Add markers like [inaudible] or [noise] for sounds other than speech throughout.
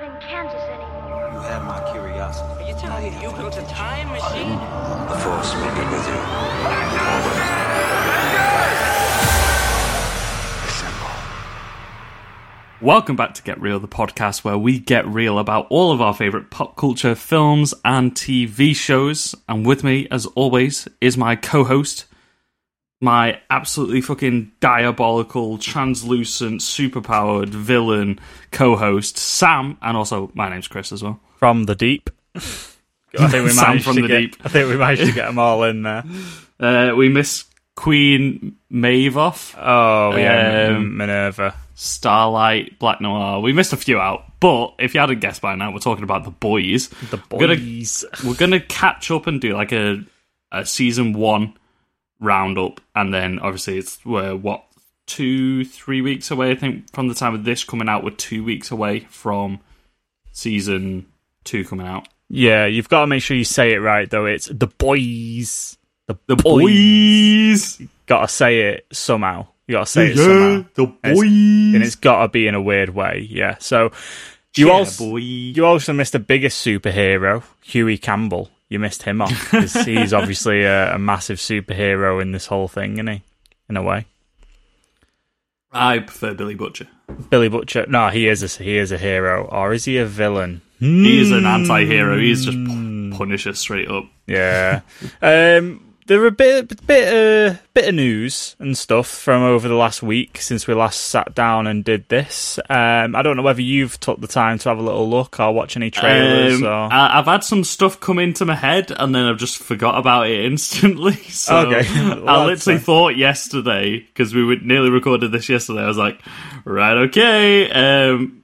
not in Kansas anymore. You have my curiosity. Are you telling me you built a time machine? The Force will be with you. Assemble. Welcome back to Get Real, the podcast where we get real about all of our favourite pop culture films and TV shows. And with me, as always, is my co host, my absolutely fucking diabolical, translucent, superpowered villain co host, Sam. And also, my name's Chris as well. from the deep. [laughs] I think we Sam managed from to the get, deep. I think we managed to get them all in there. [laughs] Uh, we miss Queen Maeve off, Oh yeah, Um, Minerva. Starlight, Black Noir. We missed a few out. But if you hadn't guessed by now, we're talking about the boys. The We're gonna- boys. we're gonna catch up and do like a a season one roundup, and then obviously it's we're what two three weeks away. I think from the time of this coming out, we're two weeks away from season two coming out. Yeah, you've got to make sure you say it right though. It's the boys. The, The boys. boys, Got to say it somehow. You got to say it yeah, somehow, the And it's- boys, and it's got to be in a weird way. Yeah. So you Yeah, also boy. you also missed the biggest superhero, Hughie Campbell. You missed him off [laughs] because he's obviously a, a massive superhero in this whole thing, isn't he? In a way. I prefer Billy Butcher. Billy Butcher. No, he is a he is a hero, or is he a villain? He is an anti-hero. He's just p- Punisher straight up. Yeah. um, there were a bit bit uh, bit of news and stuff from over the last week since we last sat down and did this. Um, I don't know whether you've took the time to have a little look or watch any trailers. Um, or... I, I've had some stuff come into my head, and then I've just forgot about it [laughs] instantly. So Okay. [laughs] Well, I literally thought yesterday because we nearly recorded this yesterday. I was like, right, okay, um,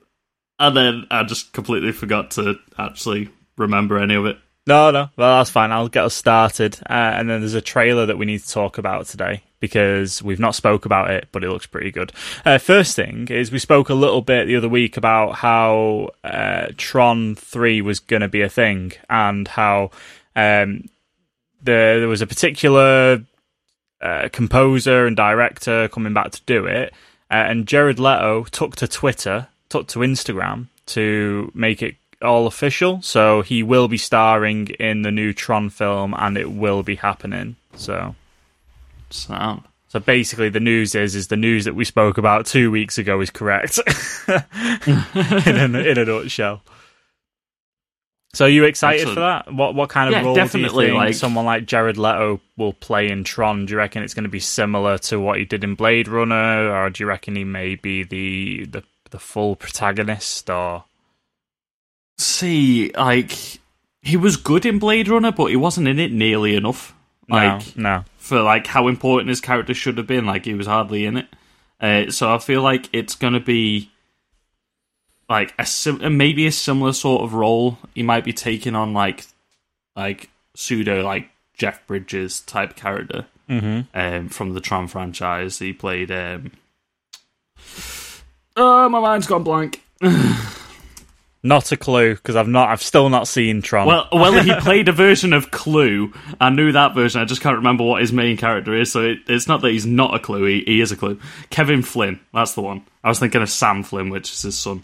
and then I just completely forgot to actually remember any of it. No, no. Well, that's fine. I'll get us started. Uh, and then there's a trailer that we need to talk about today because we've not spoke about it, but it looks pretty good. Uh, first thing is we spoke a little bit the other week about how uh, Tron 3 was going to be a thing and how um, there, there was a particular uh, composer and director coming back to do it. Uh, and Jared Leto took to Twitter, took to Instagram to make it all official. So he will be starring in the new Tron film, and it will be happening. So, Sound. so basically, the news is is the news that we spoke about two weeks ago is correct [laughs] in, a, in a nutshell. So, are you excited Excellent. for that? What what kind of Yeah, role definitely, do you think like- someone like Jared Leto will play in Tron? Do you reckon it's going to be similar to what he did in Blade Runner, or do you reckon he may be the the, the full protagonist? Or See, like he was good in Blade Runner, but he wasn't in it nearly enough. Like no, no. for like how important his character should have been. Like he was hardly in it. Uh, so I feel like it's gonna be like a sim- maybe a similar sort of role. He might be taking on like like pseudo like Jeff Bridges type character hmm um, from the Tron franchise. He played. Um... Oh, my mind's gone blank. [laughs] Not a clue because I've not. I've still not seen Tron. Well, well, he [laughs] played a version of Clu. I knew that version. I just can't remember what his main character is. So it, it's not that he's not a Clu. He, he is a Clu. Kevin Flynn. That's the one. I was thinking of Sam Flynn, which is his son.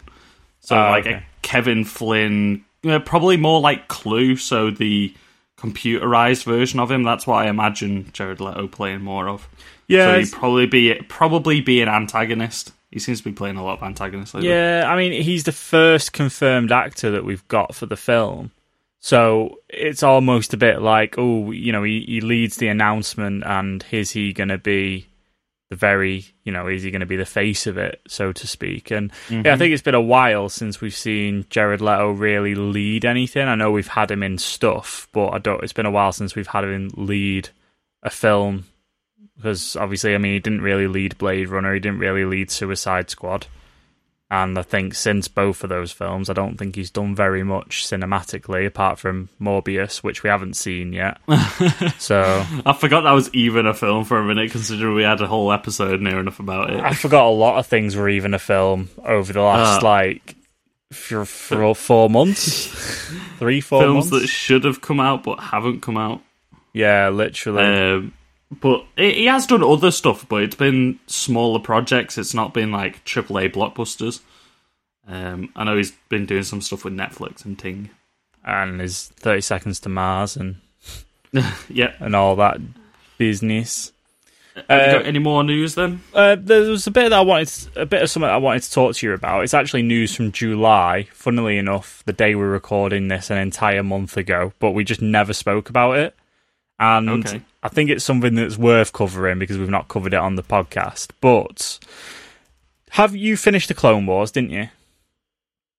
So Ah, like okay. a Kevin Flynn, uh, probably more like Clu. So the computerized version of him. That's what I imagine Jared Leto playing more of. yeah, so he'd probably be probably be an antagonist. He seems to be playing a lot of antagonists lately. yeah. I mean, he's the first confirmed actor that we've got for the film, so it's almost a bit like, oh, you know, he, he leads the announcement, and is he going to be the very, you know, is he going to be the face of it, so to speak? And yeah, I mm-hmm. think it's been a while since we've seen Jared Leto really lead anything. I know we've had him in stuff, but I don't. It's been a while since we've had him lead a film because obviously, I mean, he didn't really lead Blade Runner, he didn't really lead Suicide Squad, and I think since both of those films, I don't think he's done very much cinematically apart from Morbius, which we haven't seen yet. [laughs] so I forgot that was even a film for a minute, considering we had a whole episode near enough about it. I forgot a lot of things were even a film over the last Uh, like for, for four months, [laughs] three, four Films months. that should have come out but haven't come out. yeah, literally. Um, but he has done other stuff, but it's been smaller projects. It's not been like AAA blockbusters. Um, I know he's been doing some stuff with Netflix and Ting. and his thirty seconds to Mars and [laughs] yeah. and all that business. Have you got any more news then? Uh, there was a bit that I wanted, a bit of something I wanted to talk to you about. It's actually news from July. Funnily enough, the day we're recording this, an entire month ago, but we just never spoke about it. And Okay. I think it's something that's worth covering because we've not covered it on the podcast. But have you finished the Clone Wars? Didn't you?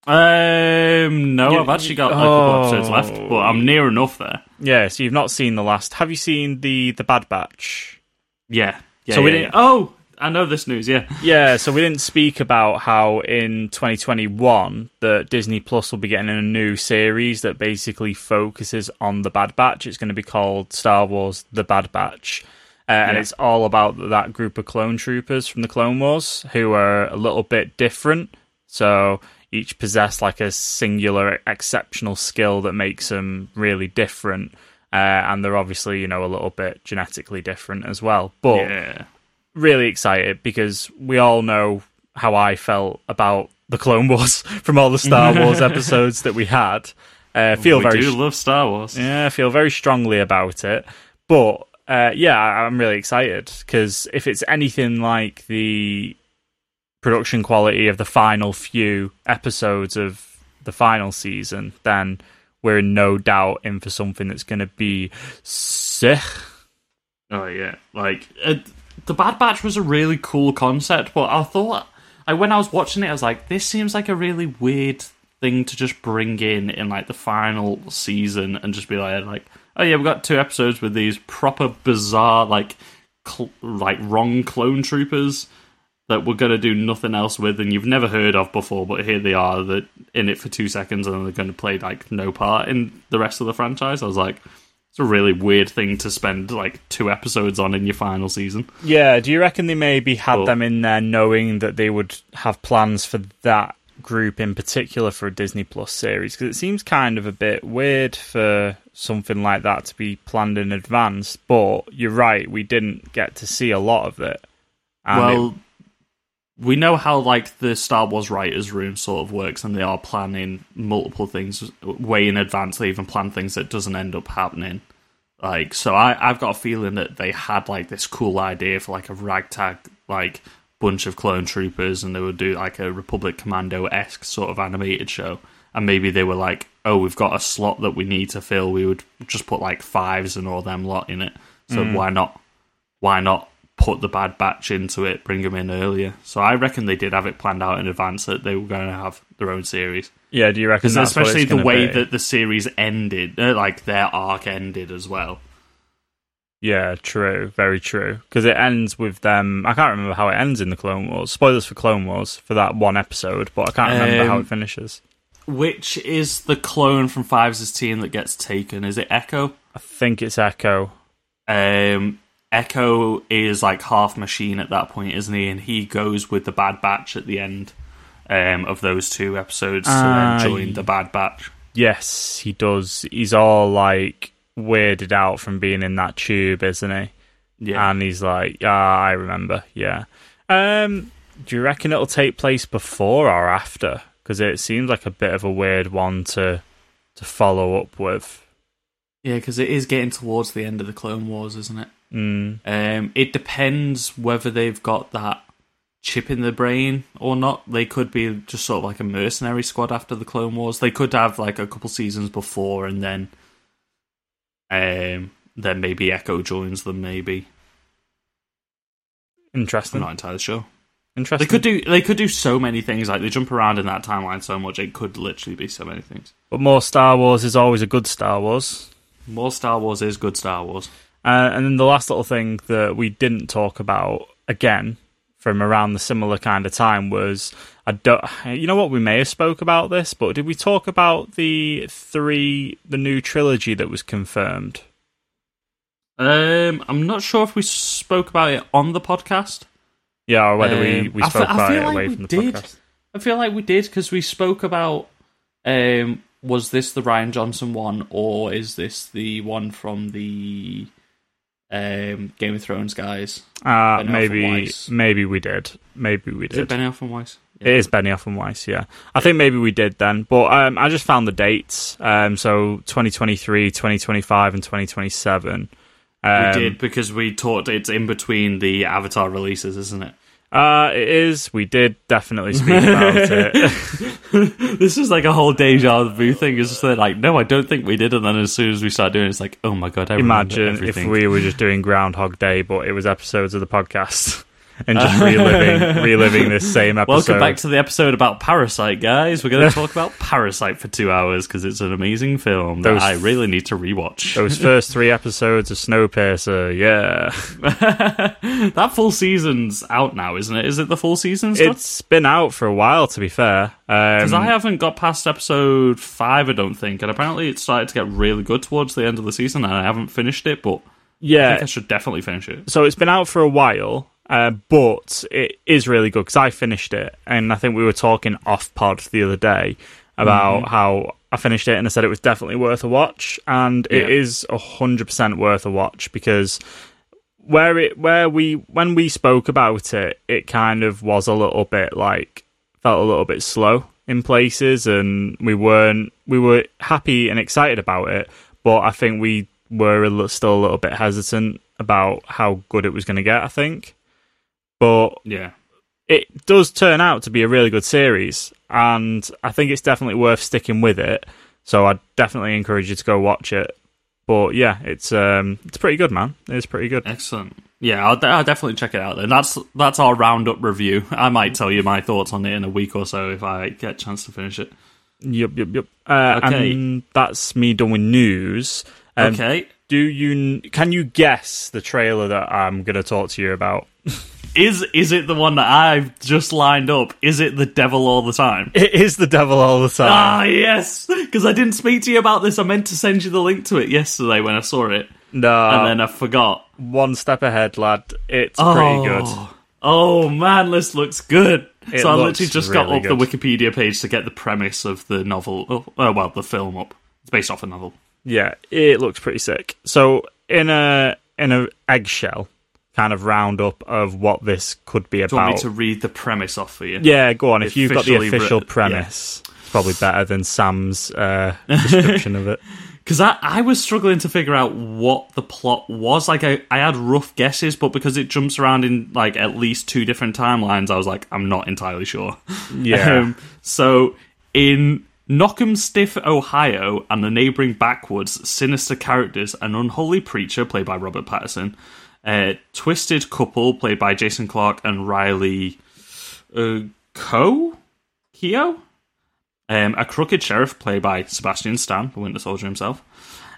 Um, no, I've actually got a couple episodes Oh. left, but I'm near enough there. Yeah. So you've not seen the last. Have you seen the the Bad Batch? Yeah. yeah So we didn't- yeah. Oh, I know this news. Yeah. [laughs] Yeah, so we didn't speak about how in 2021 that Disney Plus will be getting a new series that basically focuses on the Bad Batch. It's going to be called Star Wars: The Bad Batch. Uh, and it's all about that group of clone troopers from the Clone Wars who are a little bit different. So each possess like a singular, exceptional skill that makes them really different. Uh, and they're obviously, you know, a little bit genetically different as well. But Yeah. Really excited because we all know how I felt about the Clone Wars [laughs] from all the Star [laughs] Wars episodes that we had. Uh, feel we very do love Star Wars. yeah, I feel very strongly about it. But uh, yeah, I'm really excited because if it's anything like the production quality of the final few episodes of the final season, then we're in no doubt in for something that's going to be sick. Oh yeah, like uh, the Bad Batch was a really cool concept, but I thought, like when I was watching it, I was like, this seems like a really weird thing to just bring in in like the final season and just be like, like, oh yeah, we've got two episodes with these proper bizarre, like, cl- like wrong clone troopers that we're gonna do nothing else with, and you've never heard of before, but here they are, that in it for two seconds, and they're to play like no part in the rest of the franchise. I was like. It's a really weird thing to spend like two episodes on in your final season. Yeah, do you reckon they maybe had But- them in there knowing that they would have plans for that group in particular for a Disney Plus series? Because it seems kind of a bit weird for something like that to be planned in advance. But you're right, we didn't get to see a lot of it. And well, it- we know how like the Star Wars writers' room sort of works, and they are planning multiple things way in advance. They even plan things that doesn't end up happening. Like, so I, I've got a feeling that they had like this cool idea for like a ragtag like bunch of clone troopers, and they would do like a Republic Commando esque sort of animated show. And maybe they were like, "Oh, we've got a slot that we need to fill. We would just put like fives and all them lot in it. So hmm. why not? Why not put the Bad Batch into it? Bring them in earlier. So I reckon they did have it planned out in advance that they were going to have their own series. yeah, do you reckon Because especially the way be? that the series ended, uh, like their arc ended as well. Yeah, true, very true. Because it ends with them. I can't remember how it ends in the Clone Wars. Spoilers for Clone Wars for that one episode, but I can't remember how Um, it finishes. Which is the clone from Fives' team that gets taken? Is it Echo? I think it's Echo. Um, Echo is like half machine at that point, isn't he? And he goes with the Bad Batch at the end um, of those two episodes to Ah, then join the Bad Batch. Yes, he does. He's all like weirded out from being in that tube, isn't he? Yeah. And he's like, "Ah, I remember." Yeah. Um, do you reckon it'll take place before or after? Because it seems like a bit of a weird one to to follow up with. Yeah, because it is getting towards the end of the Clone Wars, isn't it? Mm. Um, it depends whether they've got that chip in the brain or not. They could be just sort of like a mercenary squad after the Clone Wars. They could have like a couple seasons before, and then, um, then maybe Echo joins them. Maybe I'm Interesting. not entirely sure. Interesting. They could do they could do so many things. Like they jump around in that timeline so much. It could literally be so many things. but more Star Wars is always a good Star Wars. More Star Wars is good Star Wars. Uh, and then the last little thing that we didn't talk about again from around the similar kind of time was I don't you know what we may have spoke about this but did we talk about the three the new trilogy that was confirmed Um, I'm not sure if we spoke about it on the podcast. yeah or whether we, Um, we I spoke I about it like away from the did. podcast I feel like we did because we spoke about um, was this the Rian Johnson one or is this the one from the um, Game of Thrones guys? uh, Benioff maybe maybe we did maybe we did. Is it Benioff and Weiss? It is Benioff and Weiss, yeah. I think maybe we did then, but um, I just found the dates. Um, so 2023, 2025, and 2027. Um, we did because we talked. It's in between the Avatar releases, isn't it? Uh, it is. We did definitely speak about it. [laughs] [laughs] this is like a whole deja vu thing. Is just like, no, I don't think we did. And then as soon as we start doing it, it's like, oh my god, I Imagine if we were just doing Groundhog Day, but it was episodes of the podcast [laughs] and just reliving, [laughs] reliving this same episode. Welcome back to the episode about Parasite, guys. We're going to talk about Parasite for two hours because it's an amazing film that I really need to rewatch. those first three episodes of Snowpiercer. Yeah, [laughs] that full season's out now, isn't it? Is it the full season? Stuff? it's been out for a while. To be fair, Because um, I haven't got past episode five, I don't think, and apparently it started to get really good towards the end of the season, and I haven't finished it, but I yeah. think I should definitely finish it. So it's been out for a while, uh, but it is really good because I finished it, and I think we were talking off pod the other day about Mm-hmm. how I finished it, and I said it was definitely worth a watch, and it Yeah. is a hundred percent worth a watch because where it where we when we spoke about it, it kind of was a little bit like felt a little bit slow in places, and we weren't we were happy and excited about it, but I think we were a little, still a little bit hesitant about how good it was going to get. I think, but Yeah. it does turn out to be a really good series, and I think it's definitely worth sticking with it. So I definitely encourage you to go watch it. But yeah, it's um, it's pretty good, man. It's pretty good. Excellent. Yeah, I'll, I'll definitely check it out then. That's that's our roundup review. I might tell you my thoughts on it in a week or so if I get a chance to finish it. Yep, yep, yep. Uh, Okay. And that's me done with news. Um, okay. Do you can you guess the trailer that I'm going to talk to you about? [laughs] Is is it the one that I've just lined up? Is it the devil all the time? It is the devil all the time. Ah, yes. Because I didn't speak to you about this. I meant to send you the link to it yesterday when I saw it, no, and then I forgot. one step ahead, lad. It's Oh. pretty good. Oh man, this looks good. It so I literally just got really up the. Wikipedia page to get the premise of the novel. Oh, oh, well, the film up. It's based off a novel. Yeah, it looks pretty sick. So in a in a eggshell kind of roundup of what this could be you want me about. to read the premise off for you? Yeah, go on. If you've got the official writ- premise, it's probably better than Sam's uh, [laughs] description of it. Because I, I was struggling to figure out what the plot was. Like, I, I had rough guesses, but because it jumps around in, like, at least two different timelines, I was like, I'm not entirely sure. Yeah. [laughs] Um, so, in Knockemstiff, Ohio, and the neighboring backwoods, sinister characters, an unholy preacher, played by Robert Pattinson, a twisted couple, played by Jason Clarke and Riley uh? Keo? Um, a crooked sheriff, played by Sebastian Stan, the Winter Soldier himself.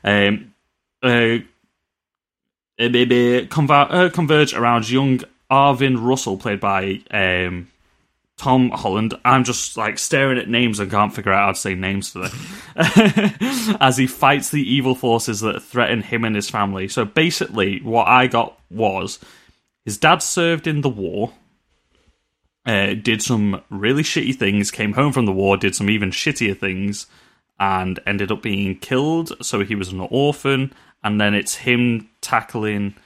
Um, uh, uh, conver- uh, converge around young Arvin Russell, played by um, Tom Holland. I'm just like staring at names and can't figure out how to say names for them. [laughs] As he fights the evil forces that threaten him and his family. So basically, what I got was his dad served in the war, uh, did some really shitty things, came home from the war, did some even shittier things, and ended up being killed. So he was an orphan, and then it's him tackling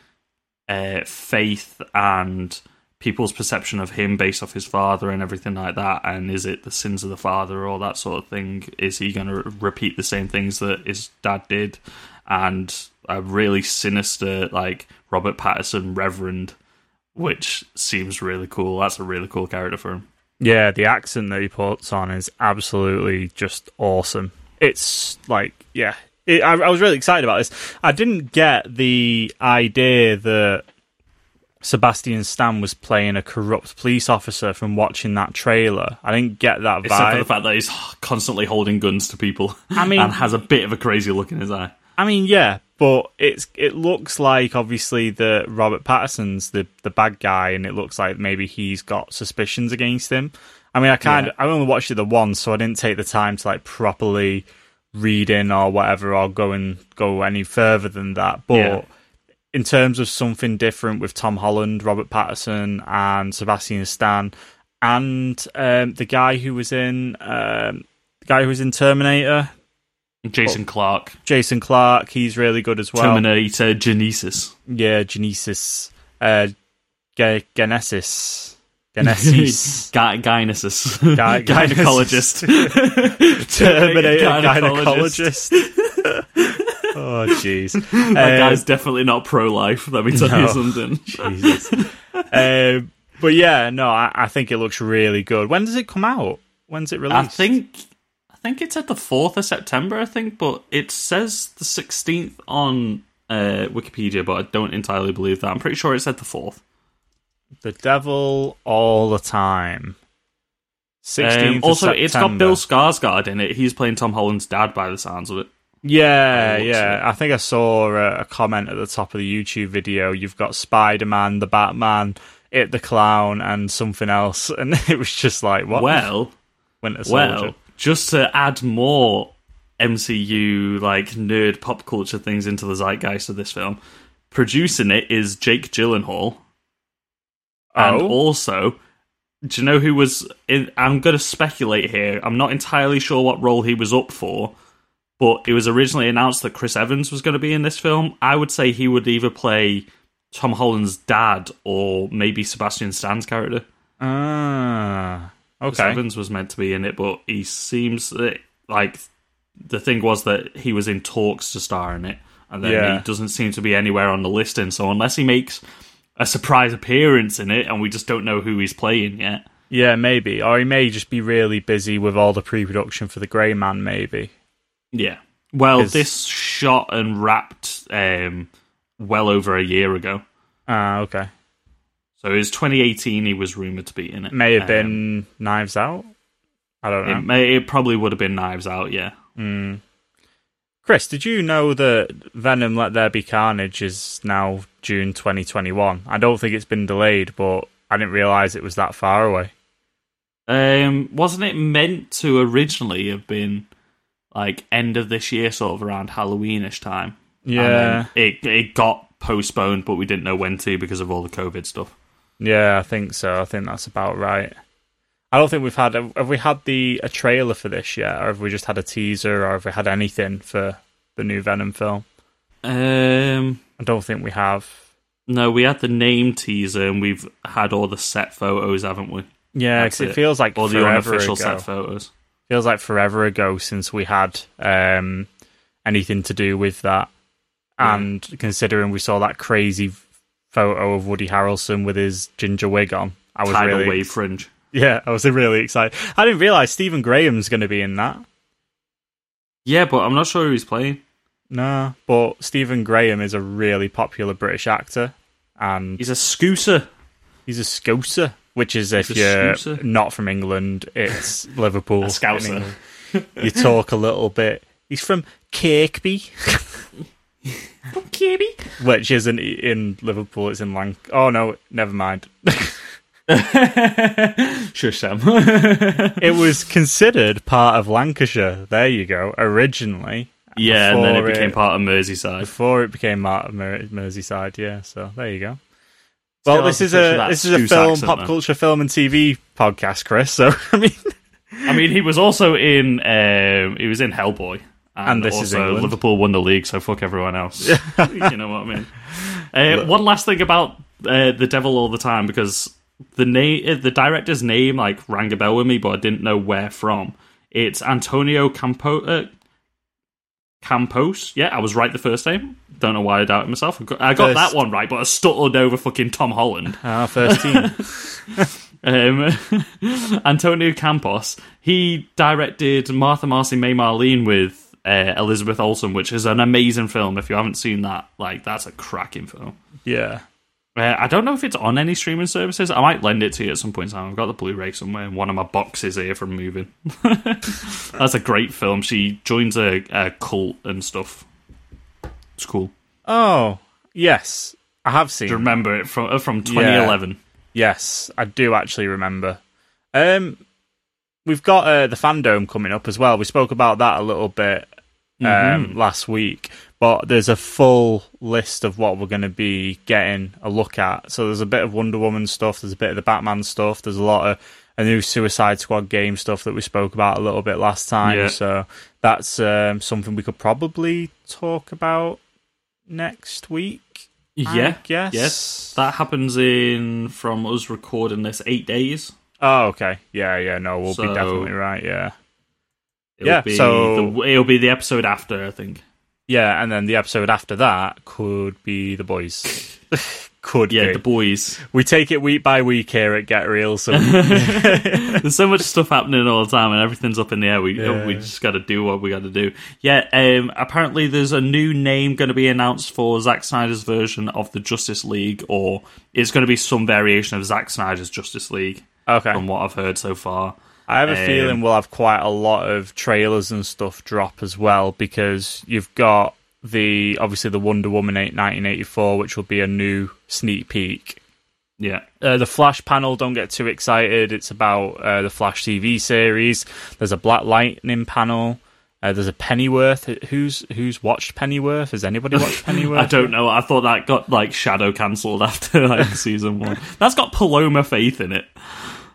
uh, faith and people's perception of him based off his father and everything like that. And is it the sins of the father or that sort of thing? Is he going to repeat the same things that his dad did? And a really sinister, like Robert Pattinson Reverend, which seems really cool. That's a really cool character for him. Yeah, the accent that he puts on is absolutely just awesome. It's like, yeah, it, I, I was really excited about this. I didn't get the idea that Sebastian Stan was playing a corrupt police officer from watching that trailer. I didn't get that Except for vibe. the fact that he's constantly holding guns to people. I mean- and has a bit of a crazy look in his eye. I mean, yeah, but it's it looks like obviously the Robert Pattinson's the the bad guy, and it looks like maybe he's got suspicions against him. I mean, I kind of I only watched it the once, so I didn't take the time to like properly read in or whatever, or go and go any further than that. But Yeah. In terms of something different with Tom Holland, Robert Pattinson, and Sebastian Stan, and um, the guy who was in um, the guy who was in Terminator, Jason Clarke, Jason Clarke, he's really good as well. Terminator Genisys. Yeah, Genisys, uh, Ge- Genisys. Genisys. [laughs] Gy- gynesis. Gy- [laughs] gynecologist. [laughs] Terminator Gynecologist. Oh, jeez. [laughs] That Um, guy's definitely not pro-life. Let me tell you something. [laughs] Jesus. um, but yeah, no, I, I think it looks really good. When does it come out? When's it released? I think I think it's at the fourth of September. I think, but it says the sixteenth on uh, Wikipedia, but I don't entirely believe that. I'm pretty sure it said the fourth. The Devil All the Time. 16th Um, also, it's got. Bill Skarsgård in it. He's playing Tom Holland's dad, by the sounds of it. Yeah, By the looks of yeah. I think I saw a, a comment at the top of the YouTube video. You've got Spider Man, the Batman, It the Clown, and something else, [laughs] and it was just like, what? Well, Winter Soldier. well, just to add more MCU like nerd pop culture things into the zeitgeist of this film, producing it is Jake Gyllenhaal. And Oh? also, do you know who was in? I'm going to speculate here. I'm not entirely sure what role he was up for, but it was originally announced that Chris Evans was going to be in this film. I would say he would either play Tom Holland's dad or maybe Sebastian Stan's character. Ah, Chris okay. Evans was meant to be in it, but he seems that, like the thing was that he was in talks to star in it, and then Yeah. he doesn't seem to be anywhere on the listing. So unless he makes a surprise appearance in it, and we just don't know who he's playing yet. Yeah, maybe. Or he may just be really busy with all the pre production for The Grey Man, maybe. Yeah. Well, 'Cause- this shot and wrapped um, well over a year ago. Ah, okay. So it was 2018. He was rumored to be in it. May have Um, been Knives Out. I don't know. It, may, it probably would have been Knives Out. Yeah. Mm. Chris, did you know that Venom Let There Be Carnage is now June 2021? I don't think it's been delayed, but I didn't realise it was that far away. Um, wasn't it meant to originally have been like end of this year, sort of around Halloweenish time? Yeah. it it got postponed, but we didn't know when to because of all the COVID stuff. Yeah, I think so. I think that's about right. I don't think we've had. Have we had the a trailer for this yet, or have we just had a teaser, or have we had anything for the new Venom film? Um, I don't think we have. no, we had the name teaser and we've had all the set photos, haven't we? Yeah, That's 'cause it it. feels like All the unofficial ago. set photos. Feels like forever ago since we had um, anything to do with that. Yeah. And considering we saw that crazy photo of Woody Harrelson with his ginger wig on, I was Tidal really wave fringe. yeah, I was really excited. I didn't realize Stephen Graham's going to be in that. Yeah, but I'm not sure who he's playing. No, but Stephen Graham is a really popular British actor, and He's a scooter. he's a Scouser, which is if you're Scouser? not from England, it's [laughs] Liverpool. Scouser. [laughs] You talk a little bit. He's from Kirkby. Kirby. which isn't in Liverpool. It's in Lanc. Oh no, never mind. [laughs] Shush, Sam. it was considered part of Lancashire. There you go. Originally, yeah, and then it became it- part of Merseyside. before it became part of Mer- Merseyside. Yeah, so there you go. Well, this is a this is a film, pop culture, film, and TV podcast, Chris. So [laughs] I mean, I mean, he was also in. Um, he was in Hellboy, and, And this is England. Liverpool won the league, so fuck everyone else. [laughs] you know what I mean? Uh, one last thing about uh, the Devil all the time because the name, the director's name, like rang a bell with me, but I didn't know where from. It's Antonio Campo. Uh, Campos, yeah, I was right the first time. Don't know why I doubted myself. I got, I got that one right, but I stuttered over fucking Tom Holland. our first team. [laughs] Um, [laughs] Antonio Campos, he directed Martha Marcy May Marlene with uh, Elizabeth Olsen, which is an amazing film. If you haven't seen that, like that's a cracking film. yeah, Uh, I don't know if it's on any streaming services. I might lend it to you at some point in. I've got the Blu-ray somewhere in one of my boxes here from moving. [laughs] that's a great film. She joins a, a cult and stuff. It's cool. Oh yes, I have seen. Do you remember it from uh, from 2011? Yes, I do actually remember. Um, we've got uh, the FanDome coming up as well. We spoke about that a little bit um, Mhm. last week, but there's a full list of what we're going to be getting a look at. So there's a bit of Wonder Woman stuff. There's a bit of the Batman stuff. There's a lot of a new Suicide Squad game stuff that we spoke about a little bit last time. Yeah. So that's um, something we could probably talk about next week. Yeah, guess. yes, that happens in from us recording this eight days. Oh, okay. Yeah, yeah. No, we'll So- be definitely right. Yeah, It'll Yeah, be so- the, it'll be the episode after, I think. yeah. And then the episode after that could be the boys. [laughs] could Yeah, be. the boys. we take it week by week here at Get Real. So [laughs] [laughs] There's so much stuff happening all the time, and everything's up in the air. We Yeah. we just got to do what we got to do. Yeah. Um. Apparently, there's a new name going to be announced for Zack Snyder's version of the Justice League, or it's going to be some variation of Zack Snyder's Justice League. okay. From what I've heard so far. I have a Um, feeling we'll have quite a lot of trailers and stuff drop as well because you've got the obviously the Wonder Woman 8 1984, which will be a new sneak peek. Yeah. Uh, the Flash panel, don't get too excited. It's about uh, the Flash TV series. There's a Black Lightning panel. Uh, there's a Pennyworth. Who's who's watched Pennyworth? Has anybody [laughs] watched Pennyworth? I don't know. I thought that got like shadow cancelled [laughs] after like season one. That's got Paloma Faith in it.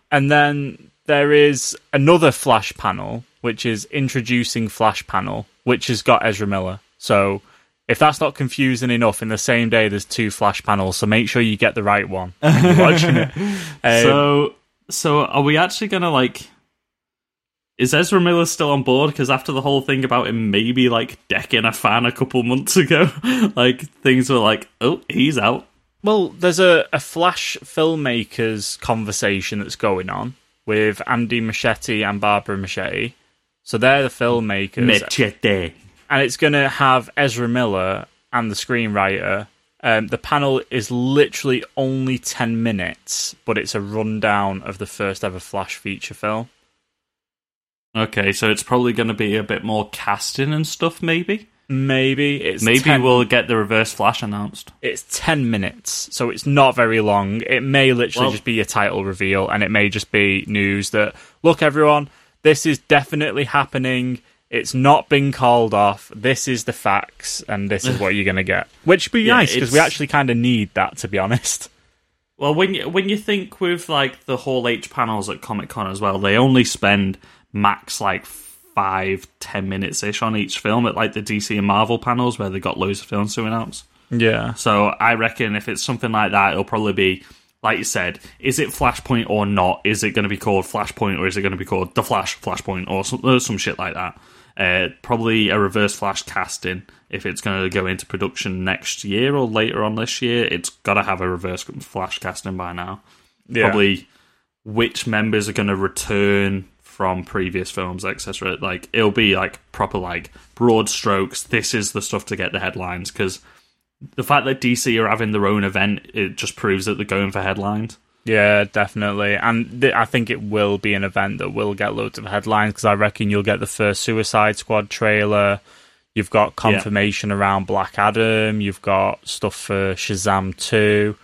And then there is another Flash panel, which is introducing Flash panel, which has got Ezra Miller. So if that's not confusing enough, in the same day there's two Flash panels, so make sure you get the right one [laughs] watching it. Um, so, so are we actually gonna like? Is Ezra Miller still on board? Because after the whole thing about him maybe like decking a fan a couple months [laughs] ago, like things were like, oh, he's out. Well, there's a, a Flash filmmakers conversation that's going on with Andy Muschietti and Barbara Muschietti. So they're the filmmakers. Muschietti. and it's going to have Ezra Miller and the screenwriter. Um, the panel is literally only 10 minutes, but it's a rundown of the first ever Flash feature film. Okay, so it's probably going to be a bit more casting and stuff. Maybe, Maybe it's maybe 10, we'll get the Reverse Flash announced. it's 10 minutes, so it's not very long. It may literally Well- just be a title reveal, and it may just be news that, look, everyone, this is definitely happening. It's not been called off. This is the facts, and this is what you're going to get. [laughs] Which would be Yeah, nice because we actually kind of need that, to be honest. Well, when you when you think with like the Hall H panels at Comic Con as well, they only spend max like five ten minutes ish on each film at like the DC and Marvel panels where they got loads of films to announce. Yeah. So I reckon if it's something like that, it'll probably be like you said. Is it Flashpoint or not? Is it going to be called Flashpoint or is it going to be called the Flash Flashpoint or some, some shit like that? Uh, probably a reverse flash casting if it's going to go into production next year or later on this year. It's got to have a reverse flash casting by now. Yeah. Probably which members are going to return from previous films, etc. Like it'll be like proper like broad strokes. This is the stuff to get the headlines because the fact that DC are having their own event it just proves that they're going for headlines. Yeah, definitely. And th- I think it will be an event that will get loads of headlines because I reckon you'll get the first Suicide Squad trailer. You've got confirmation around Black Adam. You've got stuff for Shazam 2.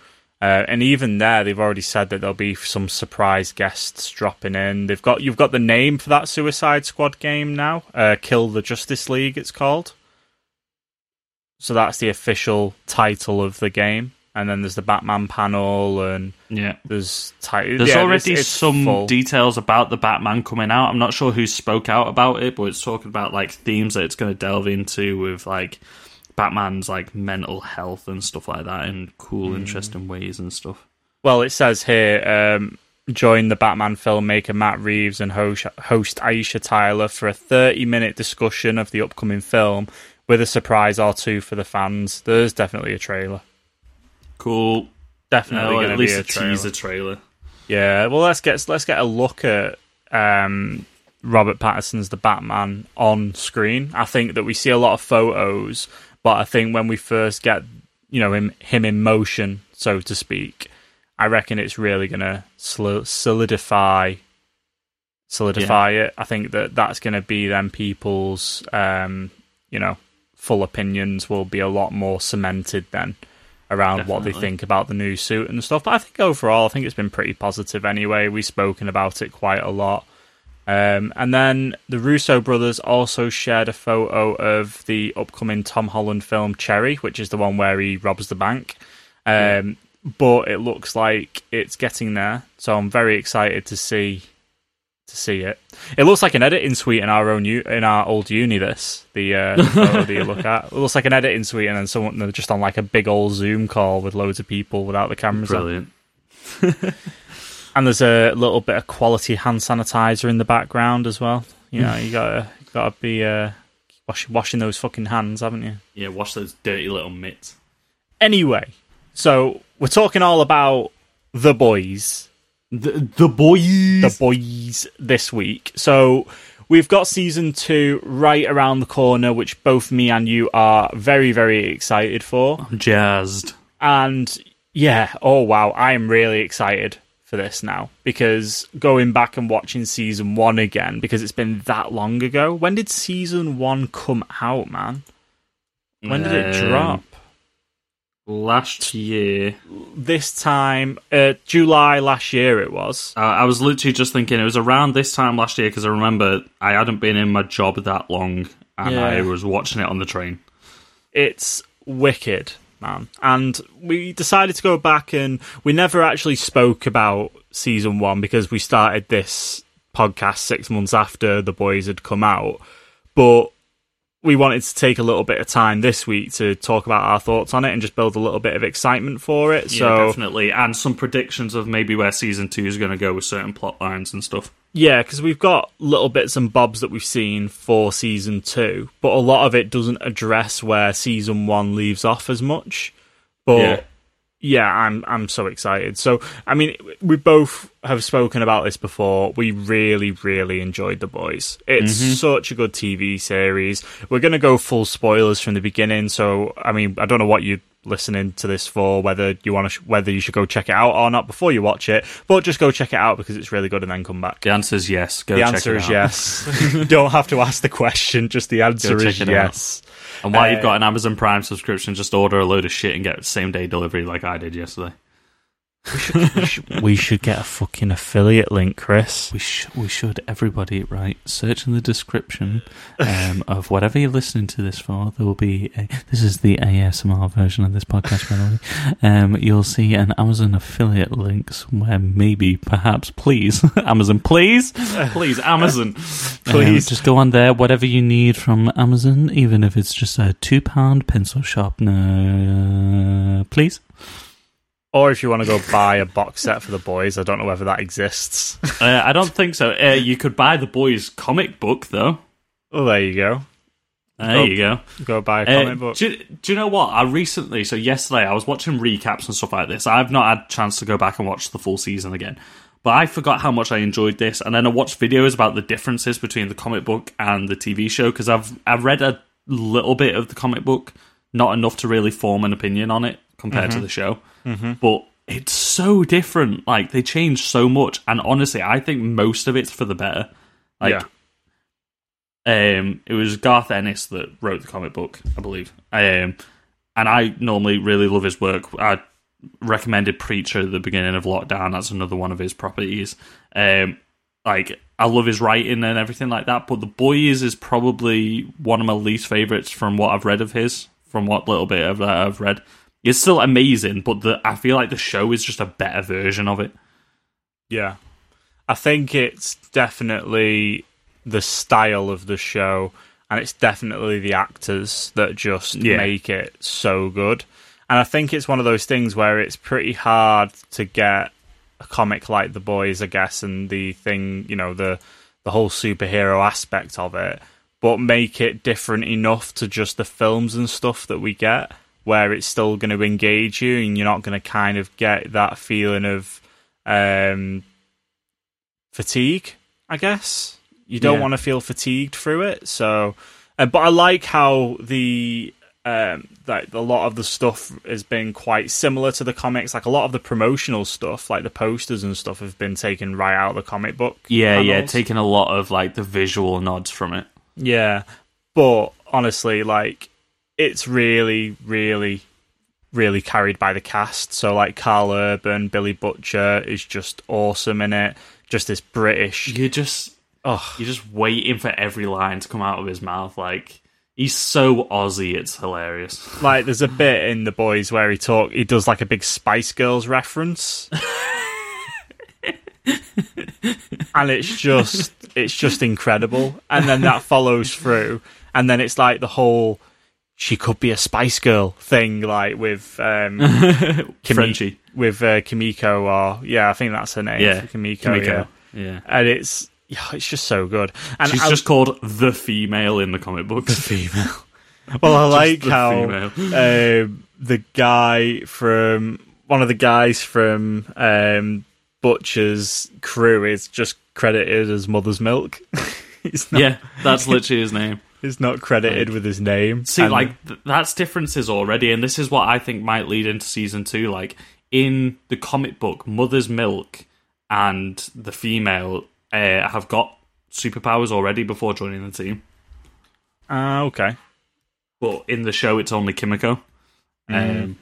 Uh, and even there, they've already said that there'll be some surprise guests dropping in. They've got you've got the name for that Suicide Squad game now. Uh, Kill the Justice League, it's called. So that's the official title of the game. And then there's the Batman panel, and Yeah. there's ti- There's yeah, already it's- it's some full. details about the Batman coming out. I'm not sure who spoke out about it, but it's talking about like themes that it's going to delve into with like Batman's like mental health and stuff like that in cool, Hmm. interesting ways and stuff. Well, it says here, um, join the Batman filmmaker Matt Reeves and host, host Aisha Tyler for a 30 minute discussion of the upcoming film with a surprise or two for the fans. There's definitely a trailer. Cool. Definitely No, at to be least a trailer. teaser trailer. Yeah, well, let's get let's get a look at um, Robert Pattinson's The Batman on screen. I think that we see a lot of photos, but I think when we first get you know him him in motion, so to speak, I reckon it's really going to solidify solidify it. I think that that's going to be then people's um, you know full opinions will be a lot more cemented then around what they think about the new suit and stuff. But I think overall, I think it's been pretty positive anyway. We've spoken about it quite a lot. Um, and then the Russo brothers also shared a photo of the upcoming Tom Holland film Cherry, which is the one where he robs the bank. Um, But it looks like it's getting there, so I'm very excited to see to see it. It looks like an editing suite in our own u- in our old uni. This the, uh, the [laughs] photo that you look at it looks like an editing suite, and then someone they're just on like a big old Zoom call with loads of people without the cameras on. Brilliant. [laughs] And there's a little bit of quality hand sanitizer in the background as well. You know, you gotta gotta be uh, wash, washing those fucking hands, haven't you? Yeah, wash those dirty little mitts. Anyway, so we're talking all about the boys, The, the boys. the boys this week. So we've got season two right around the corner, which both me and you are very, very excited for. I'm jazzed. And yeah, oh wow, I am really excited for this now because going back and watching season one again because it's been that long ago. When did season one come out, man? When did it Um, drop? Last year. This time, uh, July last year, it was. Uh, I was literally just thinking it was around this time last year because I remember I hadn't been in my job that long and Yeah. I was watching it on the train. It's wicked, man. And we decided to go back and we never actually spoke about season one because we started this podcast six months after the boys had come out. But we wanted to take a little bit of time this week to talk about our thoughts on it and just build a little bit of excitement for it. Yeah, so definitely. And some predictions of maybe where season two is going to go with certain plot lines and stuff. Yeah, because we've got little bits and bobs that we've seen for season two, but a lot of it doesn't address where season one leaves off as much. But Yeah. Yeah, I'm I'm so excited. So I mean, we both have spoken about this before. We really, really enjoyed the boys. It's mm-hmm. such a good TV series. We're gonna go full spoilers from the beginning. So I mean, I don't know what you're listening to this for, whether you want to, sh- whether you should go check it out or not before you watch it. But just go check it out because it's really good, and then come back. The answer is yes. Go The check answer is out. yes. [laughs] don't have to ask the question, just the answer is yes. And while Uh, you've got an Amazon Prime subscription, just order a load of shit and get same day delivery like I did yesterday. We, should, we should get a fucking affiliate link, Chris. We sh- we should everybody right search in the description um, [laughs] of whatever you're listening to this for. There will be a, this is the ASMR version of this podcast, by the way. Um, you'll see an Amazon affiliate links where maybe, perhaps, please, [laughs] Amazon, please, please, Amazon, [laughs] Please. Um, just go on there. Whatever you need from Amazon, even if it's just a two pound pencil sharpener, please. Or if you want to go buy a box set for the boys, I don't know whether that exists. Uh, I don't think so. Uh, you could buy the boys' comic book though. oh, there you go. There Oh, you go. Go buy a Uh, comic book. Do, you- do you know what? I recently, so yesterday, I was watching recaps and stuff like this. I've not had a chance to go back and watch the full season again. But I forgot how much I enjoyed this, and then I watched videos about the differences between the comic book and the TV show because I've I've read a little bit of the comic book, not enough to really form an opinion on it compared to the show. But it's so different. Like they changed so much, and honestly, I think most of it's for the better. Like yeah. um, it was Garth Ennis that wrote the comic book, I believe. Um, and I normally really love his work. I recommended Preacher at the beginning of lockdown. That's another one of his properties. Um, like I love his writing and everything like that. But The Boys is probably one of my least favorites from what I've read of his. From what little bit of that I've read, it's still amazing. But the I feel like the show is just a better version of it. Yeah. I think it's definitely the style of the show and it's definitely the actors that just Yeah. make it so good. And I think it's one of those things where it's pretty hard to get a comic like The Boys, I guess, and the thing, you know, the the whole superhero aspect of it, but make it different enough to just the films and stuff that we get where it's still going to engage you and you're not going to kind of get that feeling of um fatigue, I guess. You don't Yeah. want to feel fatigued through it. So, uh, but I like how the um, like a lot of the stuff has been quite similar to the comics. Like a lot of the promotional stuff, like the posters and stuff, have been taken right out of the comic book. Yeah, yeah, panels. taking a lot of like the visual nods from it. Yeah, but honestly, like it's really, really, really carried by the cast. So like Karl Urban, Billy Butcher is just awesome in it. Just this British. You're just Oh, You're just waiting for every line to come out of his mouth. Like he's so Aussie, it's hilarious. [laughs] like there's a bit in the boys where he talk. He does like a big Spice Girls reference. and it's just it's just incredible. And then that follows through, and then it's like the whole she could be a Spice Girl thing, like with um, [laughs] Kimi- Frenchie. with uh, Kimiko, or yeah, I think that's her name. Yeah, Kimiko. Kimiko. Yeah. Yeah. and it's yeah, it's just so good. And She's I- just called the female in the comic books. The female. Well, I [laughs] like how um, the guy from one of the guys from um, Butcher's crew is just credited as Mother's Milk. [laughs] yeah, that's literally his name. He's not credited with his name. See, And- like th- that's differences already, and this is what I think might lead into season two. Like in the comic book, Mother's Milk and the female uh, have got superpowers already before joining the team, ah, okay, but in the show, it's only Kimiko. Um,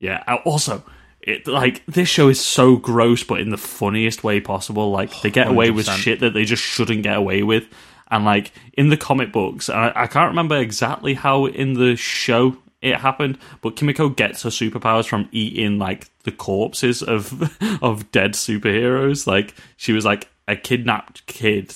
yeah. uh, Also, it like this show is so gross, but in the funniest way possible. Like they get away with 100%. shit that they just shouldn't get away with. And like in the comic books, I, I can't remember exactly how in the show it happened, but Kimiko gets her superpowers from eating like the corpses of [laughs] of dead superheroes. Like she was like a kidnapped kid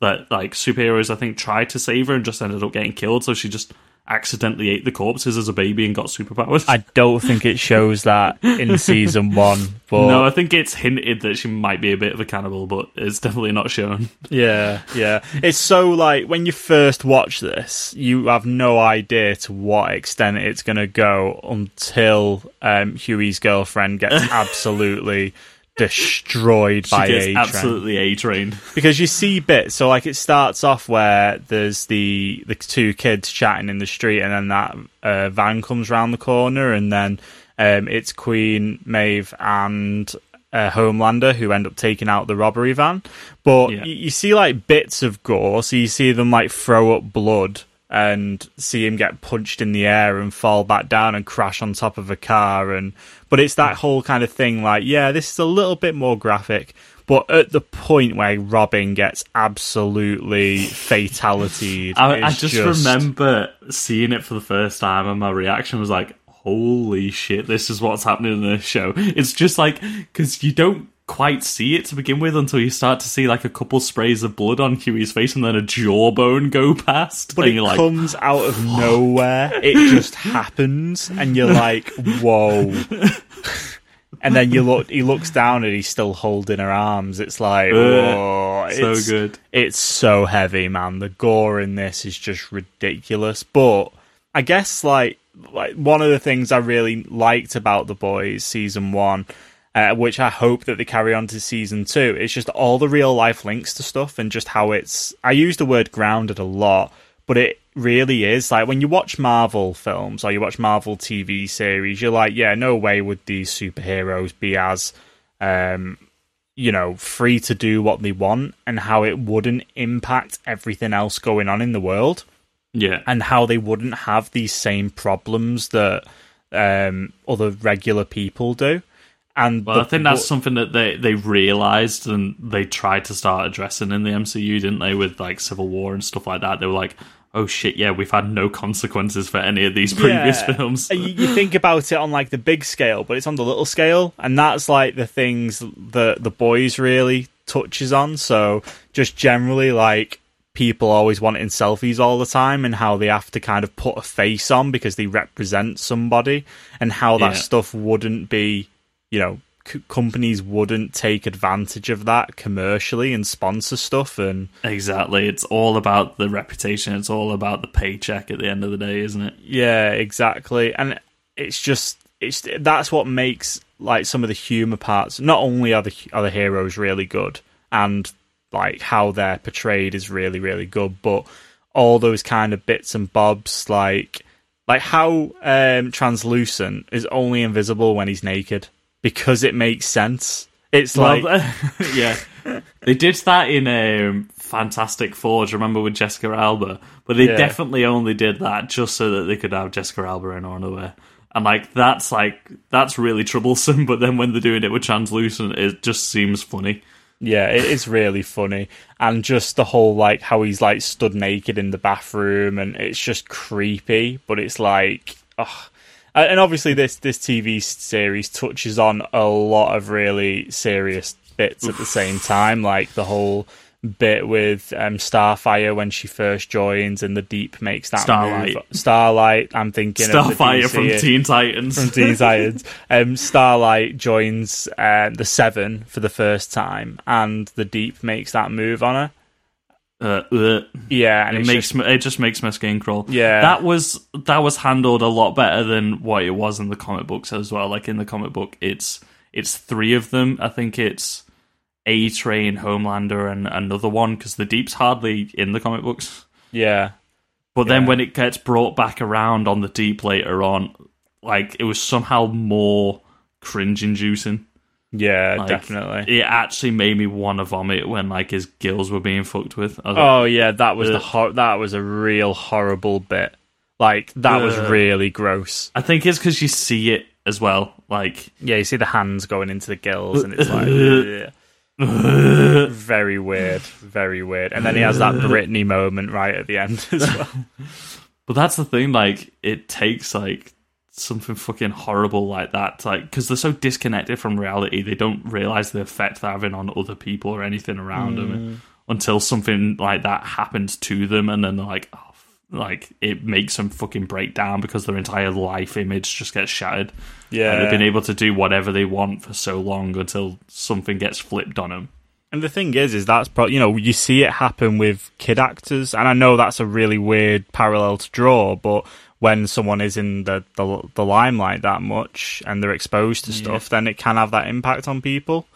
that like superheroes I think tried to save her and just ended up getting killed. So she just accidentally ate the corpses as a baby and got superpowers. I don't think it shows that in [laughs] season one, but no, I think it's hinted that she might be a bit of a cannibal, but it's definitely not shown. [laughs] Yeah, yeah. It's so like when you first watch this, you have no idea to what extent it's going to go until um, Hughie's girlfriend gets [laughs] absolutely destroyed by A Train. absolutely A trained. Because you see bits, so like it starts off where there's the the two kids chatting in the street, and then that uh, van comes round the corner, and then um, it's Queen Maeve and uh, Homelander who end up taking out the robbery van. But Yeah. y- you see like bits of gore, so you see them like throw up blood and see him get punched in the air and fall back down and crash on top of a car and but it's that whole kind of thing like yeah this is a little bit more graphic but at the point where Robin gets absolutely fatality I, I just, remember seeing it for the first time, and my reaction was like, "Holy shit! This is what's happening in this show." It's just like because you don't quite see it to begin with until you start to see like a couple sprays of blood on Hughie's face and then a jawbone go past. but and it like, comes out of nowhere. It [laughs] just happens. And you're like whoa. [laughs] And then you look he looks down and he's still holding her arms. It's like whoa. So it's, good. it's so heavy man. The gore in this is just ridiculous. But i guess like like one of the things i really liked about the boys season one uh, which I hope that they carry on to season two. It's just all the real life links to stuff and just how it's. I use the word grounded a lot, but it really is like when you watch Marvel films or you watch Marvel TV series, you're like, yeah, no way would these superheroes be as, um, you know, free to do what they want and how it wouldn't impact everything else going on in the world yeah, and how they wouldn't have these same problems that um, other regular people do. And Well, the- I think that's but- something that they they realized and they tried to start addressing in the MCU, didn't they? With like Civil War and stuff like that. They were like, "Oh shit, yeah, we've had no consequences for any of these previous Yeah. films." You, you think about it on like the big scale, but it's on the little scale, and that's like the things that the boys really touches on. So just generally, like people always wanting selfies all the time, and how they have to kind of put a face on because they represent somebody, and how that Yeah. stuff wouldn't be, you know. c- Companies wouldn't take advantage of that commercially and sponsor stuff, and Exactly. It's all about the reputation. It's all about the paycheck at the end of the day, isn't it? Yeah, exactly. And it's just it's that's what makes like some of the humor parts. Not only are the are the heroes really good, and like how they're portrayed is really really good, but all those kind of bits and bobs, like like how um, translucent is only invisible when he's naked because it makes sense. It's like [laughs] yeah, [laughs] they did that in um, Fantastic you remember with Jessica Alba? But they Yeah. definitely only did that just so that they could have Jessica Alba in underwear. And like that's like that's really troublesome. [laughs] But then when they're doing it with translucent, it just seems funny. Yeah, it is really funny, and just the whole like how he's like stood naked in the bathroom, and it's just creepy. But it's like, ugh. And obviously this this TV series touches on a lot of really serious bits at the same time, like the whole bit with um, Starfire when she first joins and the Deep makes that Starlight. move. Starlight. I'm thinking of Starfire from Teen [laughs] Titans. from Teen [laughs] Titans. Um, Starlight joins uh, the Seven for the first time, and the Deep makes that move on her. Uh, ugh. Yeah, and it makes just- me, it just makes my skin crawl. Yeah. that was that was handled a lot better than what it was in the comic books as well. Like in the comic book, it's it's three of them. I think it's A Train, Homelander, and another one because the Deep's hardly in the comic books. yeah, But then when it gets brought back around on the Deep later on, like it was somehow more cringe inducing. Yeah, Like, definitely. It actually made me want to vomit when like his gills were being fucked with. Oh yeah, that was the Ugh. hor- that was a real horrible bit. Like that was really gross. I think it's because you see it as well. Like Yeah, you see the hands going into the gills, and it's like [laughs] very weird, very weird. And then he has that [laughs] Britney moment right at the end as well. [laughs] But that's the thing, like, it takes, like, something fucking horrible like that, like, because they're so disconnected from reality, they don't realize the effect they're having on other people or anything around them mm. until something like that happens to them, and then they're like, oh, like, it makes them fucking break down because their entire life image just gets shattered. Yeah, And they've been able to do whatever they want for so long until something gets flipped on them. And the thing is, is that's pro- you know you see it happen with kid actors, and I know that's a really weird parallel to draw, but when someone is in the the, the limelight that much and they're exposed to stuff, then it can have that impact on people.